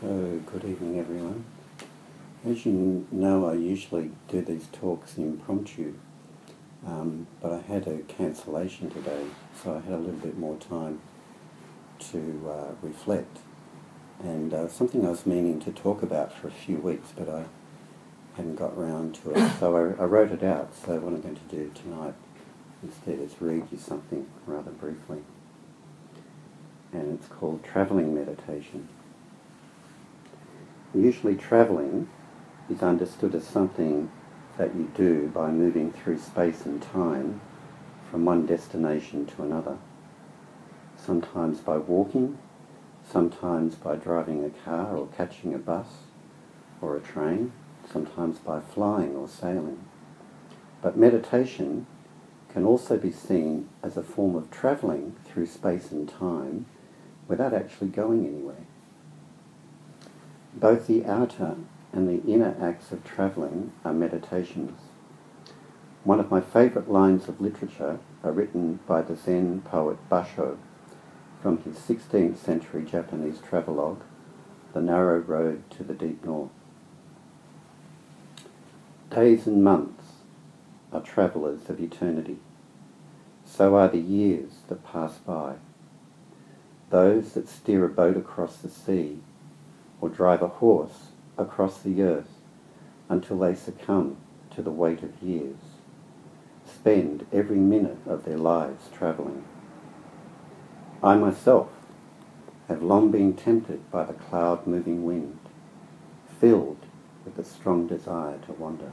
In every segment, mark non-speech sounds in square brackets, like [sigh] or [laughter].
Oh, good evening, everyone. As you know, I usually do these talks impromptu, um, but I had a cancellation today, so I had a little bit more time to uh, reflect. And uh, something I was meaning to talk about for a few weeks, but I hadn't got round to it. So I, I wrote it out, so what I'm going to do tonight instead is read you something rather briefly. And it's called Travelling Meditation. Usually travelling is understood as something that you do by moving through space and time from one destination to another. Sometimes by walking, sometimes by driving a car or catching a bus or a train, sometimes by flying or sailing. But meditation can also be seen as a form of travelling through space and time without actually going anywhere. Both the outer and the inner acts of travelling are meditations. One of my favourite lines of literature are written by the Zen poet Basho from his 16th century Japanese travelogue, The Narrow Road to the Deep North. Days and months are travellers of eternity. So are the years that pass by. Those that steer a boat across the sea or drive a horse across the earth until they succumb to the weight of years, spend every minute of their lives travelling. I myself have long been tempted by the cloud-moving wind, filled with a strong desire to wander.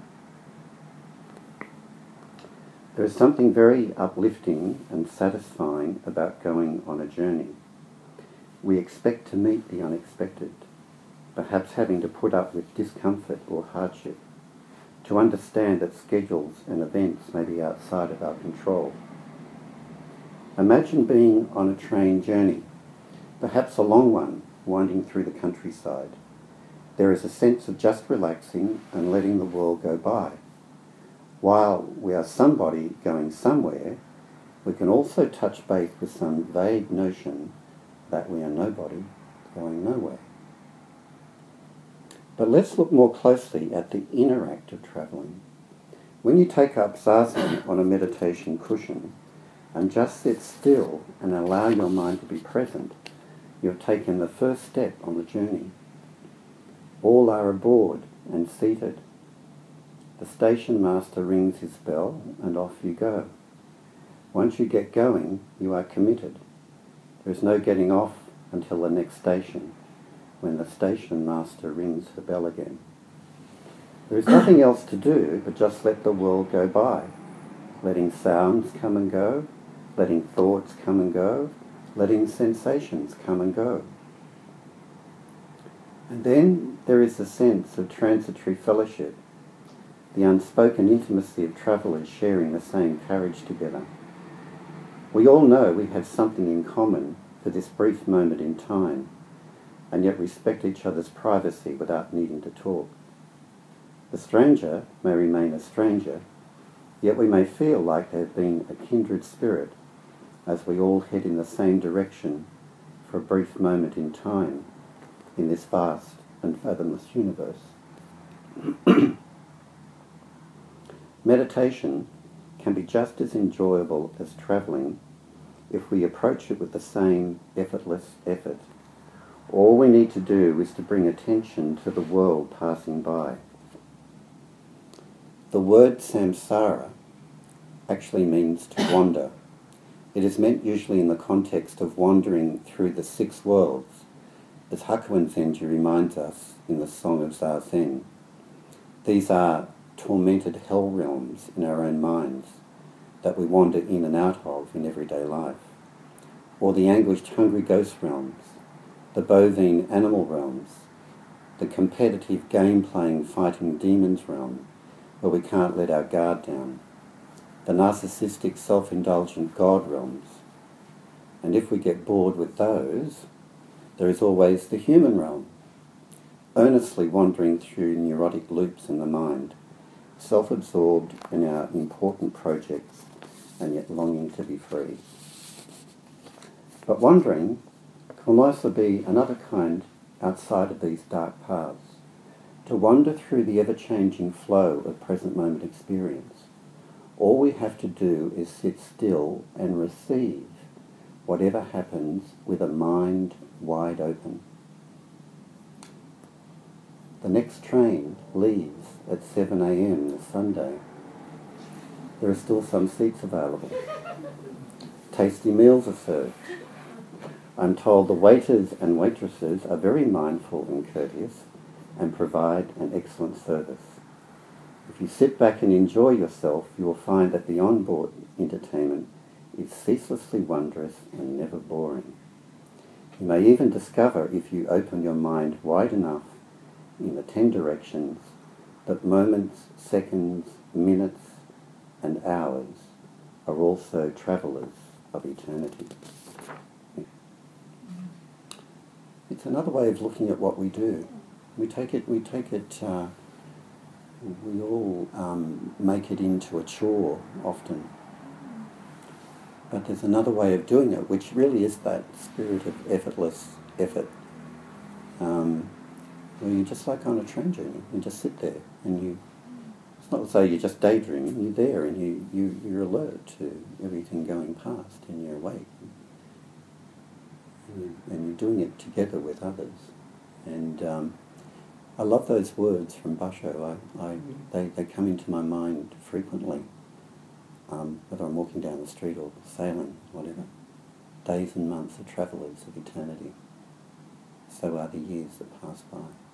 There is something very uplifting and satisfying about going on a journey. We expect to meet the unexpected, perhaps having to put up with discomfort or hardship, to understand that schedules and events may be outside of our control. Imagine being on a train journey, perhaps a long one, winding through the countryside. There is a sense of just relaxing and letting the world go by. While we are somebody going somewhere, we can also touch base with some vague notion that we are nobody going nowhere. But let's look more closely at the inner act of travelling. When you take up zazen on a meditation cushion and just sit still and allow your mind to be present, you've taken the first step on the journey. All are aboard and seated. The station master rings his bell and off you go. Once you get going, you are committed. There is no getting off until the next station when the station master rings the bell again. There is nothing else to do but just let the world go by, letting sounds come and go, letting thoughts come and go, letting sensations come and go. And then there is the sense of transitory fellowship, the unspoken intimacy of travellers sharing the same carriage together. We all know we have something in common for this brief moment in time, and yet respect each other's privacy without needing to talk. The stranger may remain a stranger, yet we may feel like they have been a kindred spirit as we all head in the same direction for a brief moment in time in this vast and fathomless universe. [clears throat] Meditation can be just as enjoyable as travelling if we approach it with the same effortless effort. All we need to do is to bring attention to the world passing by. The word samsara actually means to [coughs] wander. It is meant usually in the context of wandering through the six worlds, as Hakuin Zenji reminds us in the Song of Zazen. These are tormented hell realms in our own minds that we wander in and out of in everyday life, or the anguished hungry ghost realms, the bovine animal realms, the competitive game-playing fighting demons realm, where we can't let our guard down, the narcissistic, self-indulgent God realms. And if we get bored with those, there is always the human realm, earnestly wandering through neurotic loops in the mind, self-absorbed in our important projects and yet longing to be free. But wandering can also be another kind outside of these dark paths, to wander through the ever-changing flow of present moment experience. All we have to do is sit still and receive whatever happens with a mind wide open. The next train leaves at 7am this Sunday. There are still some seats available. Tasty meals are served. I'm told the waiters and waitresses are very mindful and courteous and provide an excellent service. If you sit back and enjoy yourself, you will find that the onboard entertainment is ceaselessly wondrous and never boring. You may even discover, if you open your mind wide enough in the ten directions, that moments, seconds, minutes, and hours are also travellers of eternity. It's another way of looking at what we do. We take it, we take it, uh, we all um, make it into a chore often. But there's another way of doing it, which really is that spirit of effortless effort. Um, where you're just like on a train journey. You just sit there and you, it's not as though you're just daydreaming, you're there and you, you, you're alert to everything going past and you're awake. And, you, and you're doing it together with others. And um, I love those words from Basho. I, I, they, they come into my mind frequently, um, whether I'm walking down the street or sailing, whatever. Days and months are travellers of eternity. So are the years that pass by.